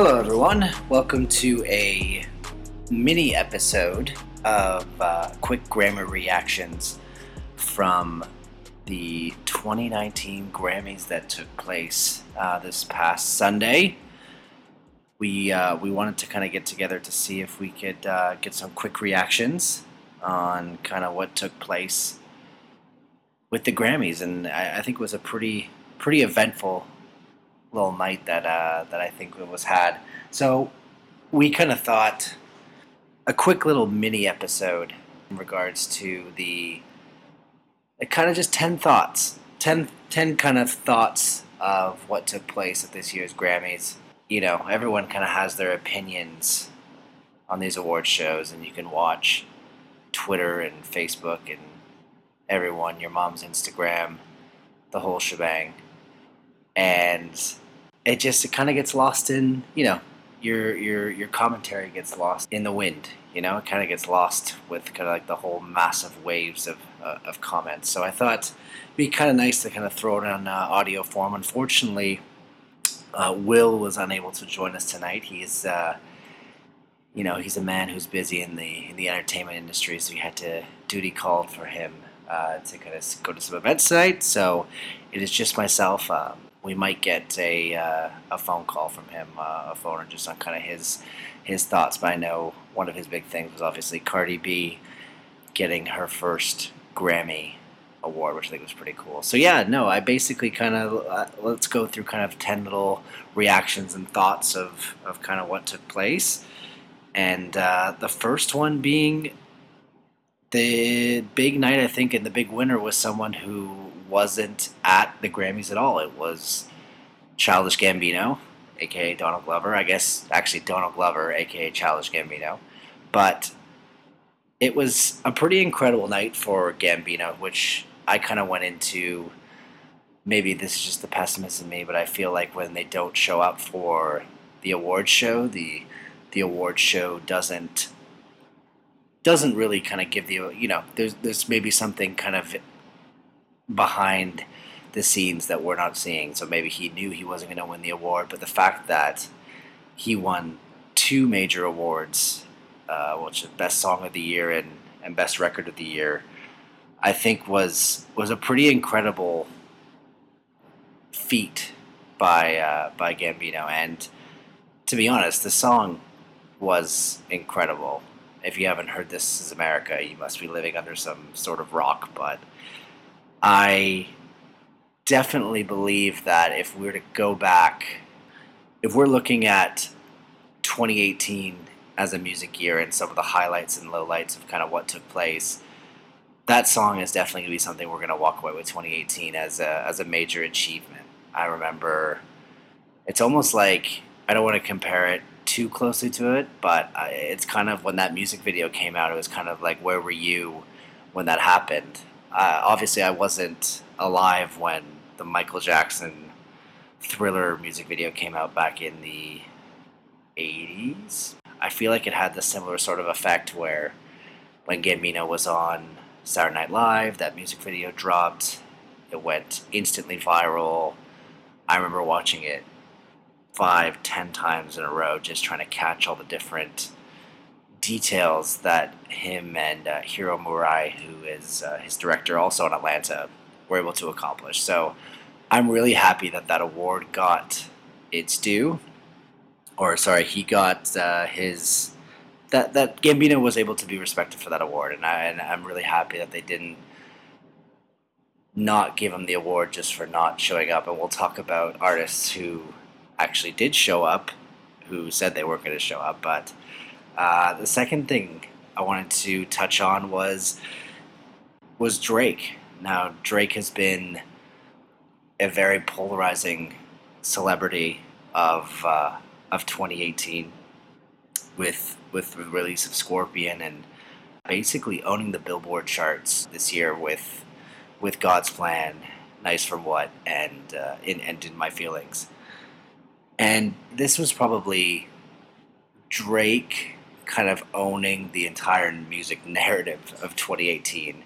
Hello, everyone. Welcome to a mini episode of uh, quick Grammy reactions from the 2019 Grammys that took place uh, this past Sunday. We uh, we wanted to kind of get together to see if we could uh, get some quick reactions on kind of what took place with the Grammys, and I, I think it was a pretty pretty eventful little night that uh, that I think was had. So we kind of thought a quick little mini episode in regards to the kind of just 10 thoughts 10, 10 kind of thoughts of what took place at this year's grammys you know everyone kind of has their opinions on these award shows and you can watch twitter and facebook and everyone your mom's instagram the whole shebang and it just it kind of gets lost in you know your your your commentary gets lost in the wind. You know, it kind of gets lost with kind of like the whole massive waves of uh, of comments. So I thought it'd be kind of nice to kind of throw it on uh, audio form. Unfortunately, uh, Will was unable to join us tonight. He's uh, you know he's a man who's busy in the in the entertainment industry, so we had to duty called for him uh, to kind of go to some events tonight. So it is just myself. Um, we might get a uh, a phone call from him, uh, a phone just on kind of his his thoughts. But I know one of his big things was obviously Cardi B getting her first Grammy award, which I think was pretty cool. So yeah, no, I basically kind of uh, let's go through kind of ten little reactions and thoughts of of kind of what took place, and uh, the first one being the big night. I think, and the big winner was someone who wasn't at the Grammys at all. It was Childish Gambino, aka Donald Glover. I guess actually Donald Glover, aka Childish Gambino. But it was a pretty incredible night for Gambino, which I kind of went into. Maybe this is just the pessimist in me, but I feel like when they don't show up for the award show, the the award show doesn't doesn't really kind of give the you know there's there's maybe something kind of behind the scenes that we're not seeing. So maybe he knew he wasn't going to win the award, but the fact that he won two major awards, uh, which is Best Song of the Year and, and Best Record of the Year, I think was was a pretty incredible feat by uh, by Gambino. And to be honest, the song was incredible. If you haven't heard "This Is America," you must be living under some sort of rock. But I definitely believe that if we were to go back, if we're looking at 2018 as a music year and some of the highlights and lowlights of kind of what took place, that song is definitely going to be something we're going to walk away with 2018 as a, as a major achievement. I remember it's almost like I don't want to compare it too closely to it, but it's kind of when that music video came out, it was kind of like, where were you when that happened? Uh, obviously I wasn't alive when the Michael Jackson Thriller music video came out back in the 80s. I feel like it had the similar sort of effect where when Gambino was on Saturday Night Live, that music video dropped. It went instantly viral. I remember watching it five, ten times in a row, just trying to catch all the different details that him and uh, Hiro Murai, who is uh, his director also in Atlanta, were able to accomplish. So I'm really happy that that award got its due, or sorry, he got uh, his that that Gambino was able to be respected for that award, and, I, and I'm really happy that they didn't not give him the award just for not showing up. And we'll talk about artists who actually did show up, who said they weren't going to show up, but uh, the second thing I wanted to touch on was was Drake. Now Drake has been a very polarizing celebrity of uh, of 2018 with with the release of Scorpion and basically owning the Billboard charts this year with with God's Plan, Nice for What, and uh, in and in My Feelings. And this was probably Drake kind of owning the entire music narrative of 2018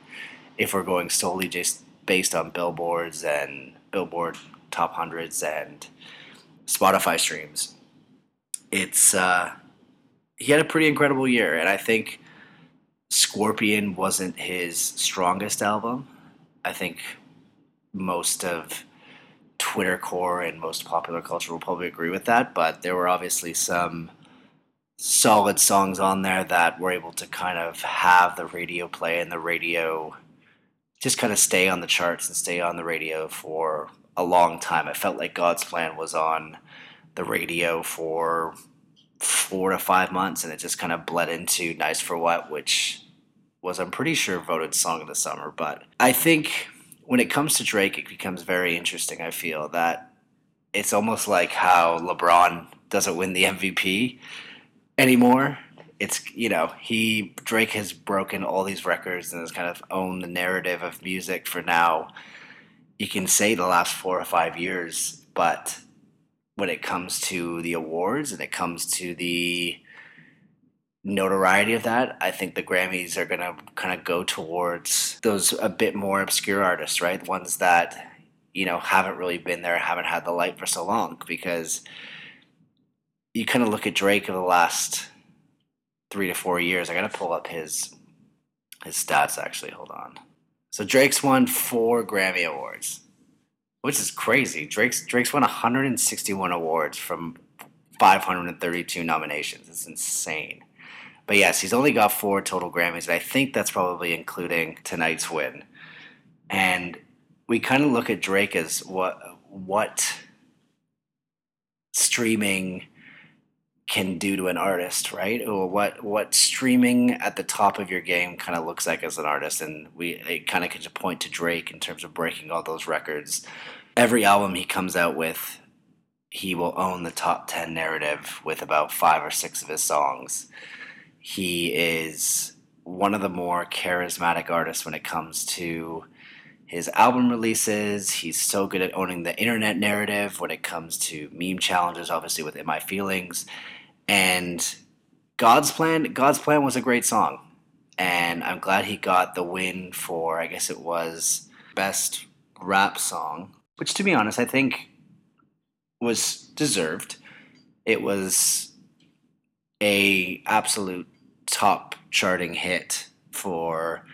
if we're going solely just based on billboards and billboard top hundreds and spotify streams it's uh, he had a pretty incredible year, and I think Scorpion wasn't his strongest album. I think most of Twitter core and most popular culture will probably agree with that, but there were obviously some solid songs on there that were able to kind of have the radio play and the radio just kind of stay on the charts and stay on the radio for a long time. I felt like God's Plan was on the radio for four to five months and it just kind of bled into Nice for What, which was, I'm pretty sure, voted Song of the Summer. But I think when it comes to Drake, it becomes very interesting. I feel that it's almost like how LeBron doesn't win the MVP anymore. It's you know he Drake has broken all these records and has kind of owned the narrative of music for now. You can say the last four or five years, but when it comes to the awards and it comes to the notoriety of that, I think the Grammys are going to kind of go towards those a bit more obscure artists, right? Ones that, you know, haven't really been there, haven't had the light for so long. Because you kind of look at Drake over the last three to four years. I got to pull up his his stats actually. Hold on. So Drake's won four Grammy awards, which is crazy. Drake's Drake's won 161 awards from 532 nominations. It's insane. But yes, he's only got four total Grammys, and I think that's probably including tonight's win. And we kind of look at Drake as what what streaming can do to an artist, right? Or what what streaming at the top of your game kind of looks like as an artist, and we it kind of can point to Drake in terms of breaking all those records. Every album he comes out with, he will own the top ten narrative with about five or six of his songs. He is one of the more charismatic artists when it comes to his album releases. He's so good at owning the internet narrative when it comes to meme challenges, obviously with In My Feelings. And God's Plan, God's Plan was a great song. And I'm glad he got the win for, I guess it was best rap song, which to be honest, I think was deserved. It was a absolute top charting hit for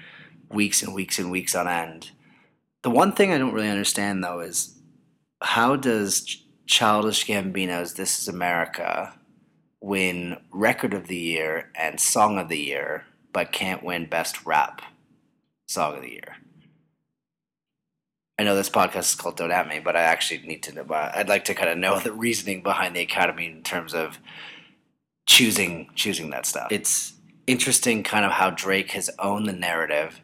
weeks and weeks and weeks on end. The one thing I don't really understand though is how does Childish Gambino's This Is America win Record of the Year and Song of the Year, but can't win Best Rap Song of the Year? I know this podcast is called Don't At Me, but I actually need to know. I'd like to kind of know the reasoning behind the Academy in terms of choosing choosing that stuff. It's interesting, kind of how Drake has owned the narrative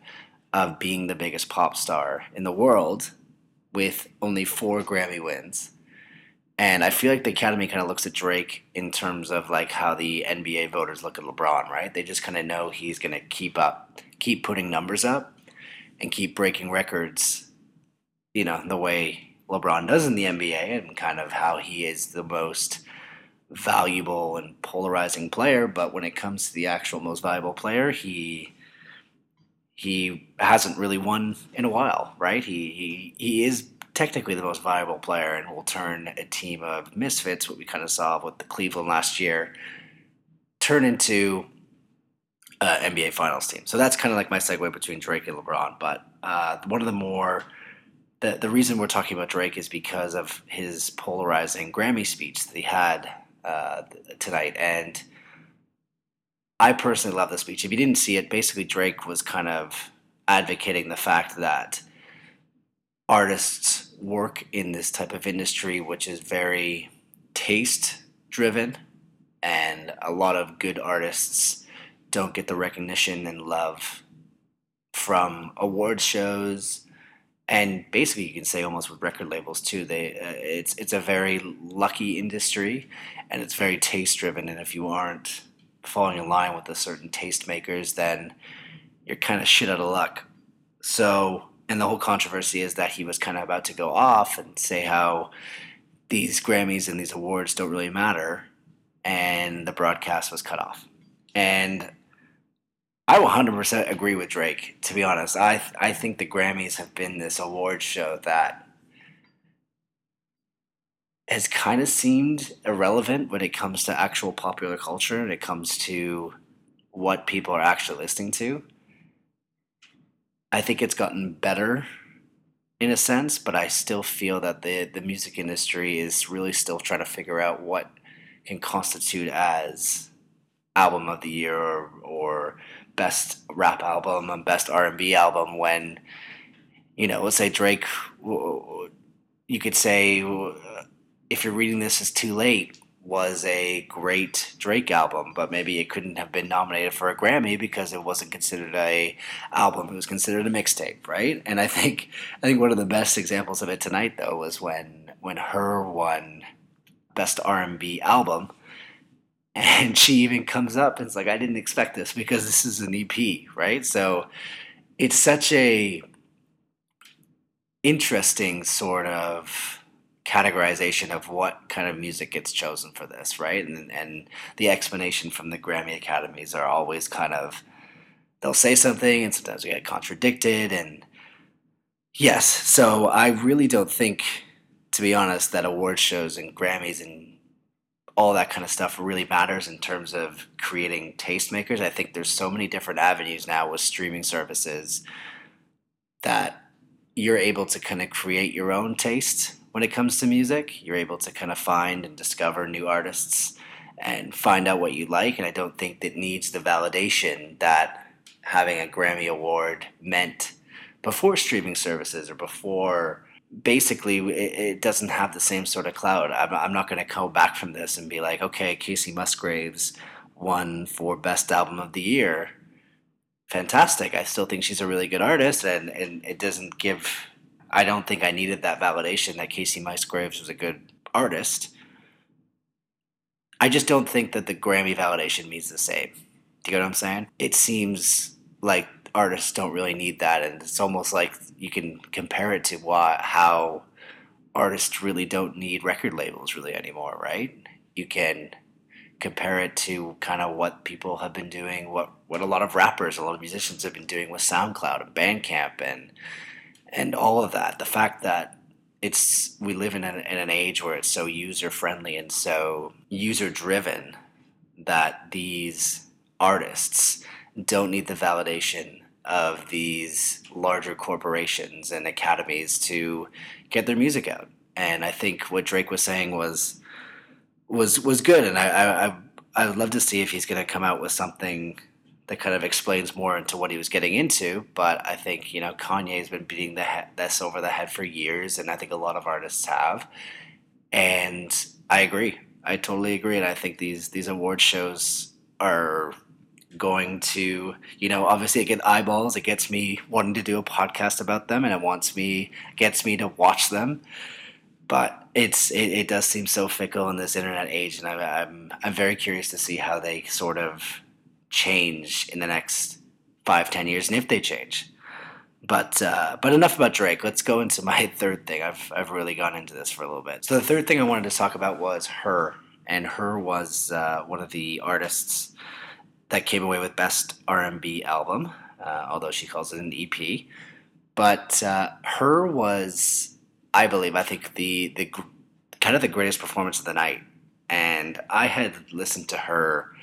of being the biggest pop star in the world with only four Grammy wins and I feel like the Academy kind of looks at Drake in terms of like how the NBA voters look at LeBron, right? They just kind of know he's going to keep up, keep putting numbers up, and keep breaking records, you know, the way LeBron does in the NBA, and kind of how he is the most valuable and polarizing player. But when it comes to the actual most valuable player, he he hasn't really won in a while, right? He he he is technically the most viable player and will turn a team of misfits, what we kind of saw with the Cleveland last year, turn into an NBA Finals team. So that's kind of like my segue between Drake and LeBron. But uh, one of the more the the reason we're talking about Drake is because of his polarizing Grammy speech that he had uh, tonight, and I personally love the speech. If you didn't see it, basically Drake was kind of advocating the fact that artists work in this type of industry, which is very taste driven, and a lot of good artists don't get the recognition and love from award shows. And basically you can say almost with record labels too they uh, it's it's a very lucky industry and it's very taste driven and if you aren't falling in line with a certain tastemakers then you're kind of shit out of luck. So and the whole controversy is that he was kind of about to go off and say how these Grammys and these awards don't really matter, and the broadcast was cut off. And I 100% agree with Drake. To be honest, I I think the Grammys have been this award show that has kind of seemed irrelevant when it comes to actual popular culture and it comes to what people are actually listening to. I think it's gotten better in a sense, but I still feel that the the music industry is really still trying to figure out what can constitute as album of the year or, or best rap album and best R&B album when you know, let's say Drake you could say if you're reading this as too late was a great Drake album, but maybe it couldn't have been nominated for a Grammy because it wasn't considered a album. It was considered a mixtape, right? And I think I think one of the best examples of it tonight though was when when her won best R&B album and she even comes up and it's like I didn't expect this because this is an EP, right? So it's such a interesting sort of categorization of what kind of music gets chosen for this, right? And and the explanation from the Grammy Academies are always kind of they'll say something and sometimes we get contradicted and yes, so I really don't think to be honest that award shows and Grammys and all that kind of stuff really matters in terms of creating tastemakers. I think there's so many different avenues now with streaming services that you're able to kind of create your own taste when it comes to music. You're able to kind of find and discover new artists and find out what you like. And I don't think that needs the validation that having a Grammy Award meant before streaming services or before. Basically, it, doesn't have the same sort of cloud. I'm, I'm not going to come back from this and be like, okay, Kacey Musgraves won for Best Album of the Year. Fantastic. I still think she's a really good artist, and, and it doesn't give I don't think I needed that validation that Kacey Musgraves was a good artist. I just don't think that the Grammy validation means the same. Do you get what I'm saying? It seems like artists don't really need that, and it's almost like you can compare it to what, how artists really don't need record labels really anymore, right? You can compare it to kind of what people have been doing, what what a lot of rappers, a lot of musicians have been doing with SoundCloud and Bandcamp and and all of that. The fact that it's we live in an, in an age where it's so user friendly and so user driven that these artists don't need the validation of these larger corporations and academies to get their music out. And I think what Drake was saying was was was good, and I I I would love to see if he's going to come out with something that kind of explains more into what he was getting into. But I think you know Kanye's been beating the this over the head for years, and I think a lot of artists have. And I agree. I totally agree, and I think these these award shows are going to you know obviously it gets eyeballs it gets me wanting to do a podcast about them and it wants me gets me to watch them but it's it, it does seem so fickle in this internet age and I, I'm I'm very curious to see how they sort of change in the next five, ten years, and if they change. But uh, but enough about Drake. Let's go into my third thing. I've I've really gone into this for a little bit. So the third thing I wanted to talk about was her, and her was uh, one of the artists that came away with best R and B album, uh, although she calls it an EP. But uh, her was, I believe, I think the the kind of the greatest performance of the night. And I had listened to her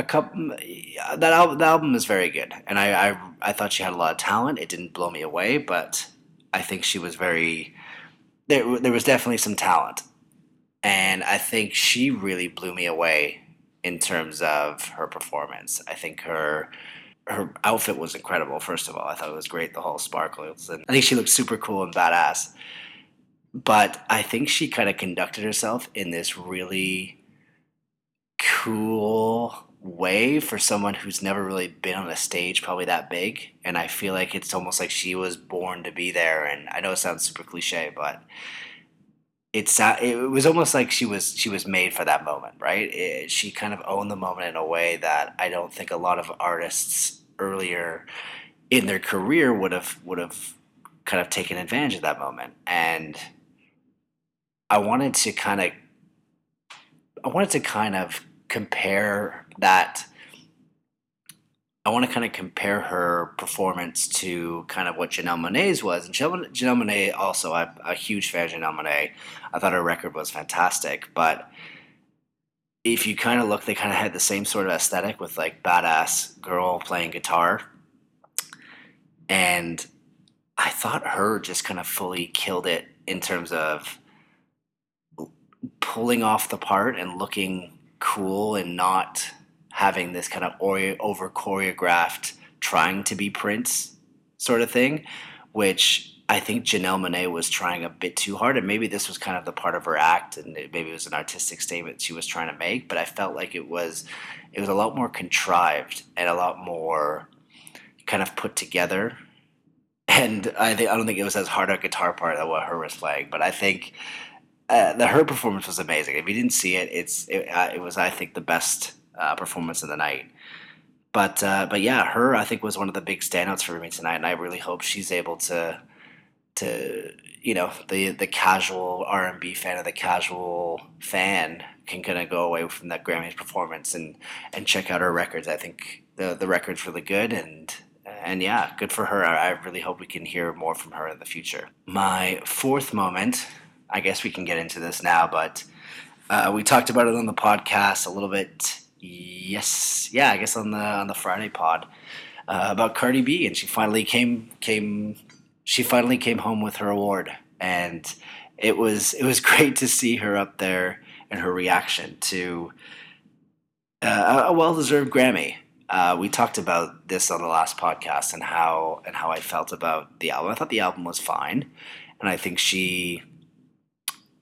a couple that album, the album is very good, and I, I I thought she had a lot of talent. It didn't blow me away, but I think she was very there. There was definitely some talent, and I think she really blew me away in terms of her performance. I think her her outfit was incredible. First of all, I thought it was great. The whole sparkles, and I think she looked super cool and badass. But I think she kind of conducted herself in this really cool way for someone who's never really been on a stage probably that big. And i feel like it's almost like she was born to be there. And i know it sounds super cliche but it's it was almost like she was she was made for that moment right? It, she kind of owned the moment in a way that i don't think a lot of artists earlier in their career would have would have kind of taken advantage of that moment. And i wanted to kind of i wanted to kind of compare that I want to kind of compare her performance to kind of what Janelle Monae's was. And Janelle, Janelle Monae also, I'm a huge fan of Janelle Monae. I thought her record was fantastic, but if you kind of look, they kind of had the same sort of aesthetic with like badass girl playing guitar. And I thought her just kind of fully killed it in terms of pulling off the part and looking cool and not having this kind of over choreographed trying to be Prince sort of thing, which I think Janelle Monae was trying a bit too hard, and maybe this was kind of the part of her act, and maybe it was an artistic statement she was trying to make. But I felt like it was, it was a lot more contrived and a lot more kind of put together. And I think I don't think it was as hard a guitar part that what her was playing, but I think uh, the her performance was amazing. If you didn't see it, it's it, uh, it was I think the best uh, performance of the night. But uh, but yeah, her I think was one of the big standouts for me tonight, and I really hope she's able to to you know the the casual R and B fan or the casual fan can kind of go away from that Grammys performance and and check out her records. I think the the record's really good and and yeah, good for her. I really hope we can hear more from her in the future. My fourth moment, I guess we can get into this now, but uh, we talked about it on the podcast a little bit. Yes, yeah, I guess on the on the Friday pod uh, about Cardi B, and she finally came came she finally came home with her award, and it was it was great to see her up there and her reaction to uh, a well deserved Grammy. Uh, we talked about this on the last podcast and how and how I felt about the album. I thought the album was fine, and I think she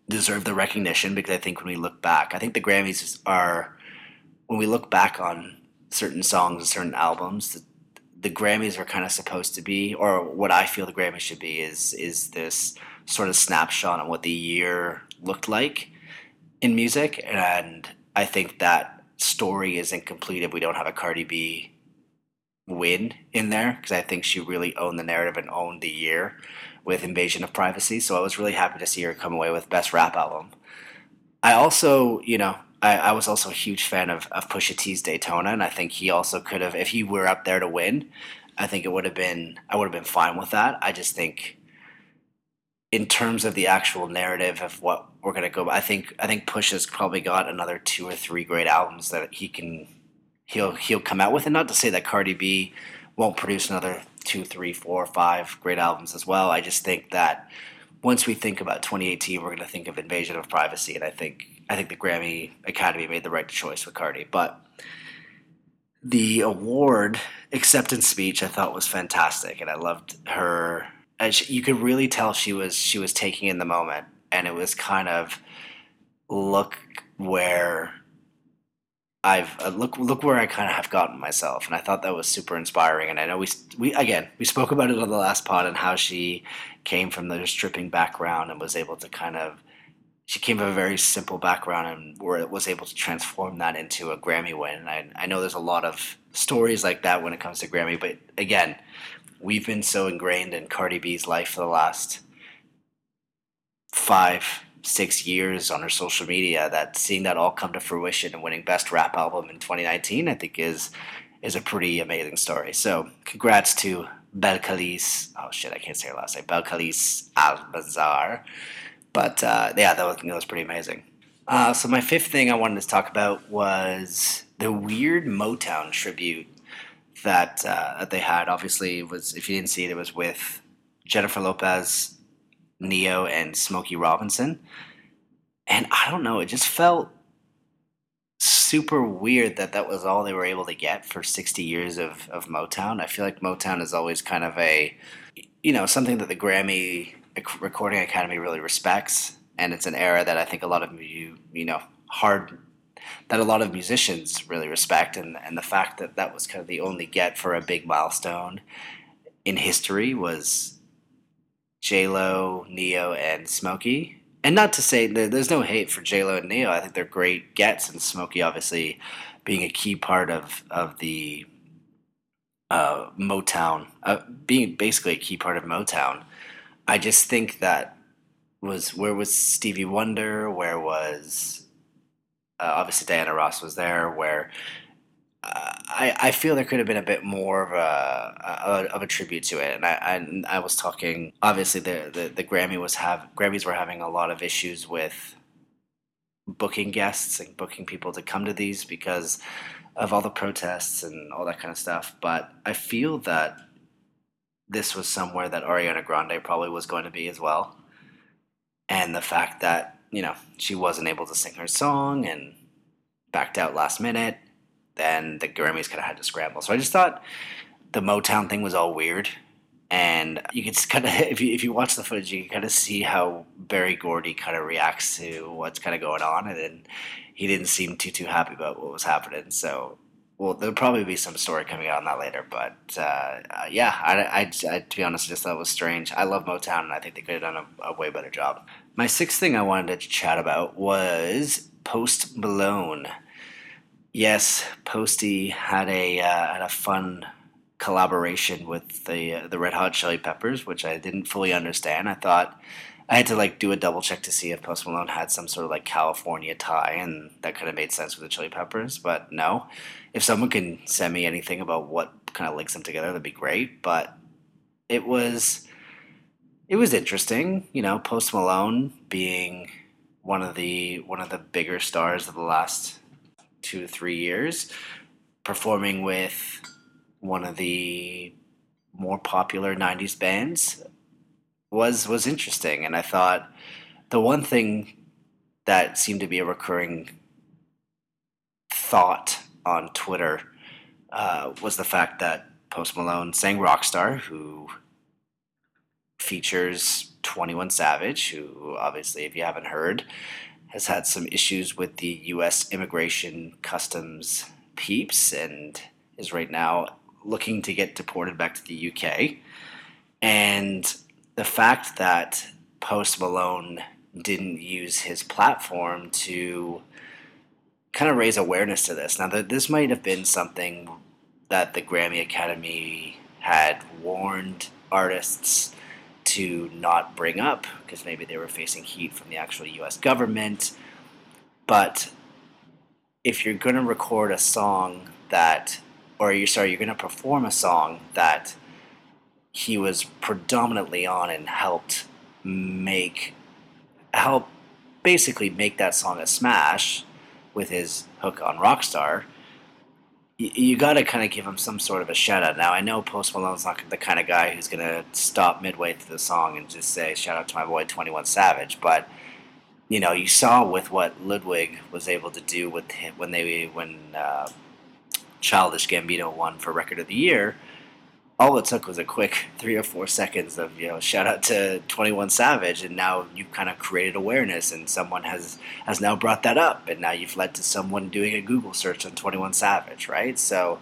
deserved the recognition because I think when we look back, I think the Grammys are when we look back on certain songs and certain albums, the, the Grammys are kind of supposed to be, or what I feel the Grammys should be, is is this sort of snapshot on what the year looked like in music, and I think that story is incomplete if we don't have a Cardi B win in there because I think she really owned the narrative and owned the year with Invasion of Privacy. So I was really happy to see her come away with Best Rap Album. I also, you know, I, I, was also a huge fan of, of Pusha T's Daytona, and I think he also could have, if he were up there to win, I think it would have been, I would have been fine with that. I just think, in terms of the actual narrative of what we're gonna go, I think, I think Pusha's probably got another two or three great albums that he can, he'll he'll come out with, and not to say that Cardi B won't produce another two, three, four, five great albums as well. I just think that once we think about 2018, we're going to think of Invasion of Privacy, and I think I think the Grammy Academy made the right choice with Cardi. But the award acceptance speech I thought was fantastic, and I loved her. And she, you could really tell she was she was taking in the moment, and it was kind of look where I've uh, look look where I kind of have gotten myself, and I thought that was super inspiring. And I know we we again we spoke about it on the last pod and how she came from the stripping background and was able to kind of she came from a very simple background and where was able to transform that into a Grammy win. I, I know there's a lot of stories like that when it comes to Grammy, but again, we've been so ingrained in Cardi B's life for the last five six years on her social media that seeing that all come to fruition and winning best rap album in 2019 i think is is a pretty amazing story. So congrats to belcalis. Oh shit i can't say her last name. Belcalis almazar but uh, yeah that was, that was pretty amazing uh, so my fifth thing i wanted to talk about was the weird motown tribute that uh, that they had obviously was if you didn't see it it was with jennifer lopez Ne-Yo and Smokey Robinson. And I don't know, it just felt super weird that that was all they were able to get for 60 years of, of Motown. I feel like Motown is always kind of a, you know, something that the Grammy Recording Academy really respects. And it's an era that I think a lot of you, you know, hard, that a lot of musicians really respect. And, and the fact that that was kind of the only get for a big milestone in history was J Lo, Ne-Yo, and Smokey. And not to say there's no hate for J Lo and Ne-Yo. I think they're great gets, and Smokey obviously being a key part of of the uh, Motown, uh, being basically a key part of Motown. I just think that was where was Stevie Wonder? Where was uh, obviously Diana Ross was there? Where I, I feel there could have been a bit more of a, a of a tribute to it, and I I, I was talking. Obviously, the, the the Grammy was have Grammys were having a lot of issues with booking guests and booking people to come to these because of all the protests and all that kind of stuff. But I feel that this was somewhere that Ariana Grande probably was going to be as well, and the fact that you know she wasn't able to sing her song and backed out last minute then the Grammys kind of had to scramble. So I just thought the Motown thing was all weird. And you can kind of, if you, if you watch the footage, you can kind of see how Berry Gordy kind of reacts to what's kind of going on. And then he didn't seem too, too happy about what was happening. So, well, there'll probably be some story coming out on that later. But uh, uh, yeah, I, I, I, to be honest, I just thought it was strange. I love Motown, and I think they could have done a, a way better job. My sixth thing I wanted to chat about was Post Malone. Yes, Posty had a uh, had a fun collaboration with the uh, the Red Hot Chili Peppers, which I didn't fully understand. I thought I had to like do a double check to see if Post Malone had some sort of like California tie, and that kind of made sense with the Chili Peppers. But no, if someone can send me anything about what kind of links them together, that'd be great. But it was it was interesting, you know, Post Malone being one of the one of the bigger stars of the last two three years, performing with one of the more popular 90s bands was was interesting and I thought the one thing that seemed to be a recurring thought on Twitter uh, was the fact that Post Malone sang Rockstar, who features 21 Savage, who obviously, if you haven't heard, has had some issues with the U.S. immigration customs peeps and is right now looking to get deported back to the UK. And the fact that Post Malone didn't use his platform to kind of raise awareness to this. Now, this might have been something that the Grammy Academy had warned artists to not bring up because maybe they were facing heat from the actual US government. But if you're going to record a song that, or you're sorry, you're going to perform a song that he was predominantly on and helped make, help basically make that song a smash with his hook on Rockstar you, got to kind of give him some sort of a shout out. Now, I know Post Malone's not the kind of guy who's going to stop midway through the song and just say, shout out to my boy 21 Savage, but you know, you saw with what Ludwig was able to do with him when they when uh, Childish Gambino won for Record of the Year all it took was a quick three or four seconds of you know shout out to 21 savage and now you've kind of created awareness and someone has has now brought that up and now you've led to someone doing a google search on 21 savage right? So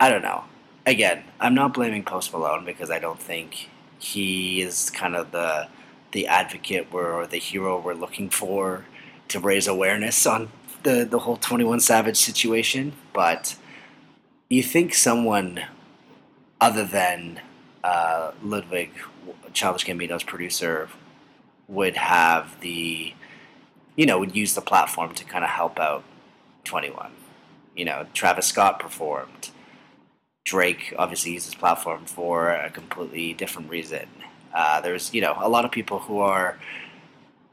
i don't know. Again i'm not blaming post malone because i don't think he is kind of the the advocate or the hero we're looking for to raise awareness on the the whole 21 savage situation but you think someone other than uh, Ludwig, Childish Gambino's producer, would have the, you know, would use the platform to kind of help out 21. You know, Travis Scott performed. Drake obviously used his platform for a completely different reason. Uh, there's, you know, a lot of people who are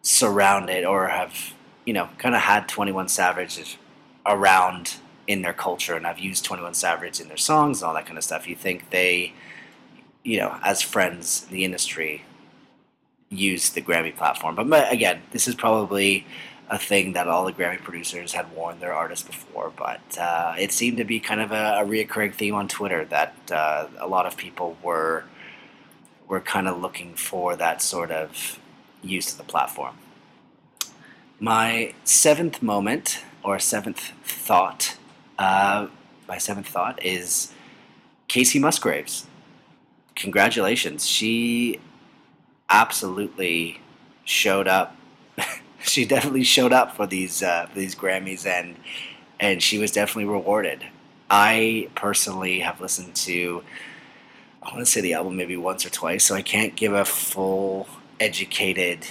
surrounded or have, you know, kind of had 21 Savage around in their culture and I've used 21 Savage in their songs and all that kind of stuff, you think they, you know, as friends in the industry, use the Grammy platform. But again, this is probably a thing that all the Grammy producers had warned their artists before, but uh, it seemed to be kind of a, a reoccurring theme on Twitter that uh, a lot of people were were kind of looking for that sort of use of the platform. My seventh moment or seventh thought uh, my seventh thought is Kacey Musgraves. Congratulations. She absolutely showed up. she definitely showed up for these uh, these Grammys, and and she was definitely rewarded. I personally have listened to I want to say the album maybe once or twice, so I can't give a full educated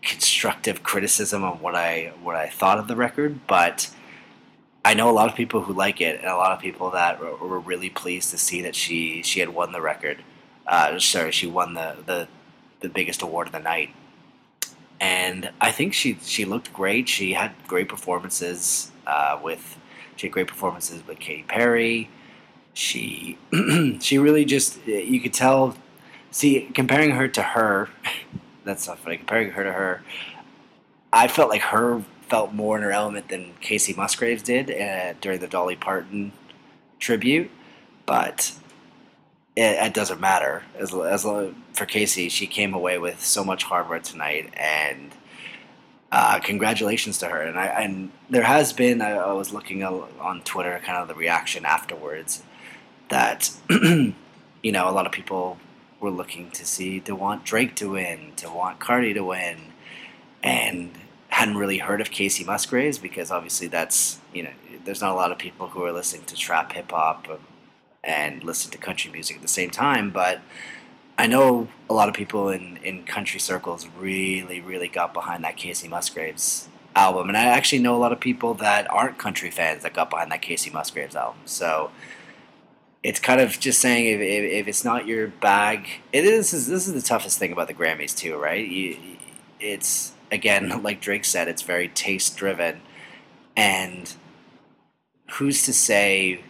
constructive criticism of what I what I thought of the record, but I know a lot of people who like it, and a lot of people that were, were really pleased to see that she she had won the record. Uh, sorry, she won the, the the biggest award of the night, and I think she she looked great. She had great performances uh, with she had great performances with Katy Perry. She she really just you could tell. See, comparing her to her, that's not funny. Comparing her to her, I felt like her felt more in her element than Kacey Musgraves did uh, during the Dolly Parton tribute, but it, it doesn't matter. As, as for Kacey, she came away with so much hardware tonight, and uh, congratulations to her. And I and there has been I, I was looking on Twitter, kind of the reaction afterwards, that you know a lot of people were looking to see to want Drake to win, to want Cardi to win, and hadn't really heard of Kacey Musgraves because obviously that's you know there's not a lot of people who are listening to trap hip hop and listen to country music at the same time, but I know a lot of people in, in country circles really, really got behind that Kacey Musgraves album. And I actually know a lot of people that aren't country fans that got behind that Kacey Musgraves album. So it's kind of just saying if, if, if it's not your bag, it is, this is the toughest thing about the Grammys too, right? You, it's, again, like Drake said, it's very taste driven. And who's to say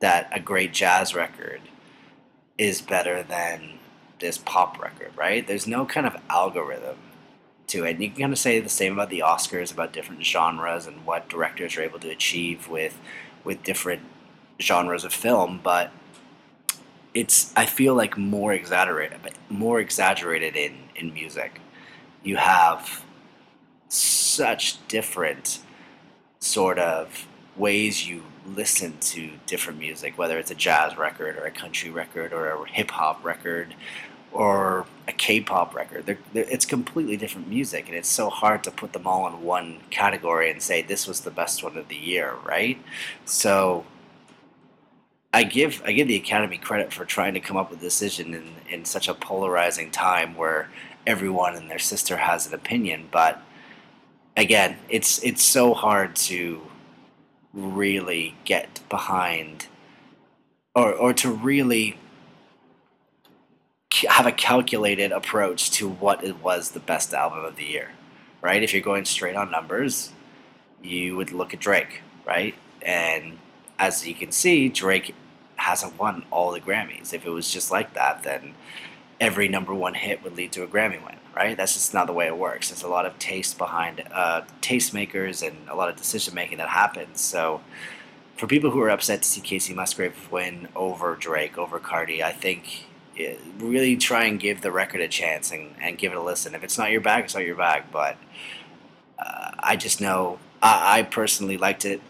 that a great jazz record is better than this pop record, right? There's no kind of algorithm to it. And you can kind of say the same about the Oscars, about different genres and what directors are able to achieve with with different genres of film, but it's I feel like more exaggerated, more exaggerated in in music. You have such different sort of ways you listen to different music, whether it's a jazz record or a country record or a hip hop record or a K-pop record. They're, they're, it's completely different music, and it's so hard to put them all in one category and say this was the best one of the year, right? So I give I give the Academy credit for trying to come up with a decision in, in such a polarizing time where everyone and their sister has an opinion, but again, it's it's so hard to really get behind or, or to really have a calculated approach to what it was the best album of the year, right? If you're going straight on numbers, you would look at Drake, right? And as you can see, Drake hasn't won all the Grammys. If it was just like that, then every number one hit would lead to a Grammy win right? That's just not the way it works. There's a lot of taste behind uh, tastemakers and a lot of decision making that happens. So, for people who are upset to see Kacey Musgrave win over Drake, over Cardi, I think it, really try and give the record a chance and, and give it a listen. If it's not your bag, it's not your bag. But uh, I just know I, I personally liked it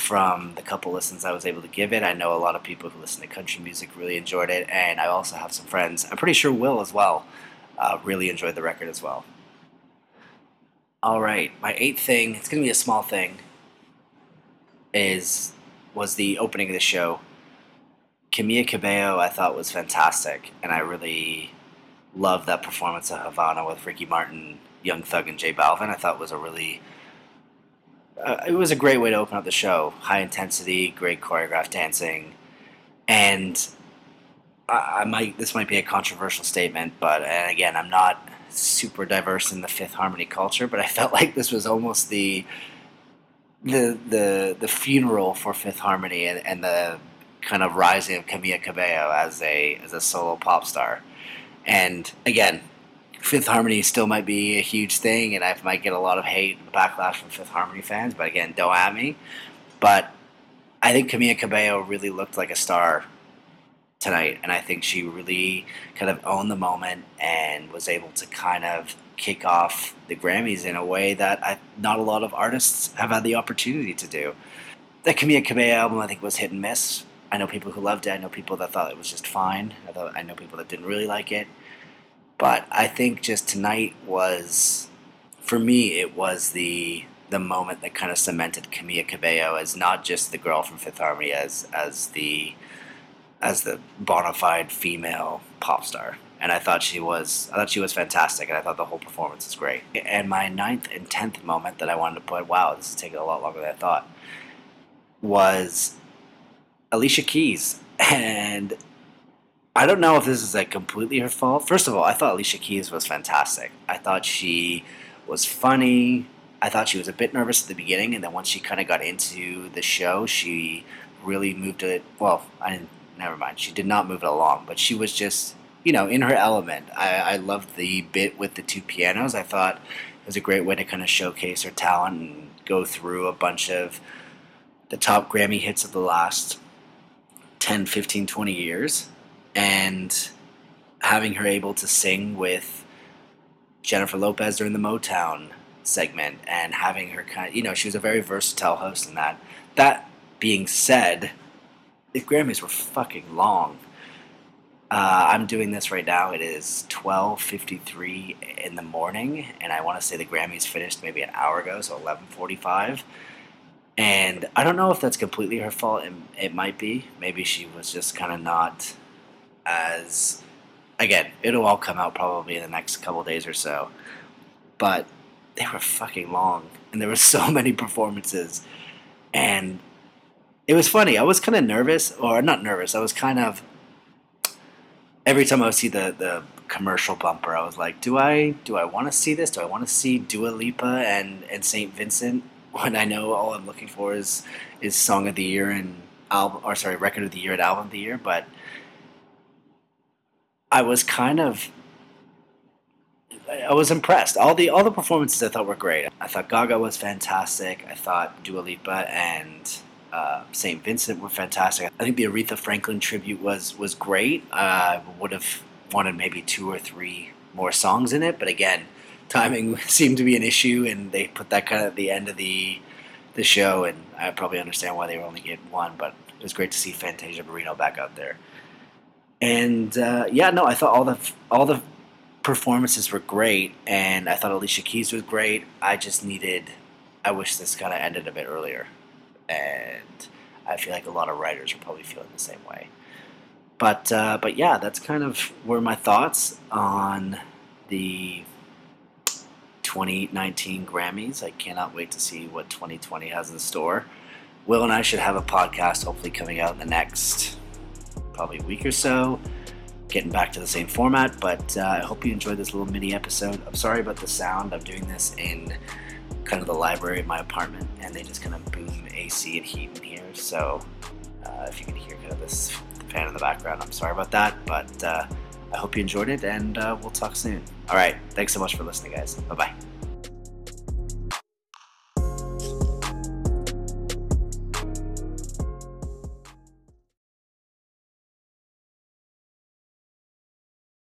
from the couple listens I was able to give it. I know a lot of people who listen to country music really enjoyed it, and I also have some friends. I'm pretty sure Will as well uh, really enjoyed the record as well. All right, my eighth thing, it's going to be a small thing, is was the opening of the show. Camila Cabello I thought was fantastic, and I really loved that performance of Havana with Ricky Martin, Young Thug, and J Balvin. I thought was a really uh, it was a great way to open up the show. High intensity, great choreographed dancing, and I, might this might be a controversial statement, but and again, I'm not super diverse in the Fifth Harmony culture, but I felt like this was almost the the the the funeral for Fifth Harmony and, and the kind of rising of Camila Cabello as a as a solo pop star. And again, Fifth Harmony still might be a huge thing, and I might get a lot of hate and backlash from Fifth Harmony fans. But again, don't at me. But I think Camila Cabello really looked like a star tonight, and I think she really kind of owned the moment and was able to kind of kick off the Grammys in a way that I, not a lot of artists have had the opportunity to do. The Camila Cabello album, I think, was hit and miss. I know people who loved it. I know people that thought it was just fine. I, thought, I know people that didn't really like it. But I think just tonight was, for me, it was the the moment that kind of cemented Camila Cabello as not just the girl from Fifth Harmony, as as the as the bona fide female pop star. And I thought she was, I thought she was fantastic, and I thought the whole performance was great. And my ninth and tenth moment that I wanted to put, wow, this is taking a lot longer than I thought, was Alicia Keys. And I don't know if this is like completely her fault. First of all, I thought Alicia Keys was fantastic. I thought she was funny. I thought she was a bit nervous at the beginning, and then once she kind of got into the show, she really moved it. Well, I didn't. Never mind. She did not move it along, but she was just, you know, in her element. I, I loved the bit with the two pianos. I thought it was a great way to kind of showcase her talent and go through a bunch of the top Grammy hits of the last 10, 15, 20 years, and having her able to sing with Jennifer Lopez during the Motown segment and having her kind of, you know, she was a very versatile host in that. That being said, the Grammys were fucking long. Uh, I'm doing this right now. It is 12:53 in the morning, and I want to say the Grammys finished maybe an hour ago, so 11:45. And I don't know if that's completely her fault. It, it might be. Maybe she was just kind of not as. Again, it'll all come out probably in the next couple days or so. But they were fucking long, and there were so many performances, and it was funny. I was kind of nervous, or not nervous. I was kind of every time I would see the the commercial bumper, I was like, do I do I want to see this? Do I want to see Dua Lipa and and St. Vincent when I know all I'm looking for is is song of the year and album or sorry record of the year and album of the year? But I was kind of I was impressed. All the all the performances I thought were great. I thought Gaga was fantastic. I thought Dua Lipa and uh, St. Vincent were fantastic. I think the Aretha Franklin tribute was was great. I uh, would have wanted maybe two or three more songs in it, but again, timing seemed to be an issue, and they put that kind of at the end of the the show. And I probably understand why they were only getting one, but it was great to see Fantasia Barrino back out there. And uh, yeah, no, I thought all the all the performances were great, and I thought Alicia Keys was great. I just needed. I wish this kind of ended a bit earlier, and I feel like a lot of writers are probably feeling the same way. But uh, but yeah, that's kind of were my thoughts on the 2019 Grammys. I cannot wait to see what 2020 has in store. Will and I should have a podcast hopefully coming out in the next probably a week or so getting back to the same format. But uh, I hope you enjoyed this little mini episode. I'm sorry about the sound. I'm doing this in kind of the library of my apartment, and they just kind of boom AC and heat in here. So uh, if you can hear kind of this fan in the background, I'm sorry about that. But uh, I hope you enjoyed it, and uh, we'll talk soon. All right. Thanks so much for listening, guys. Bye bye.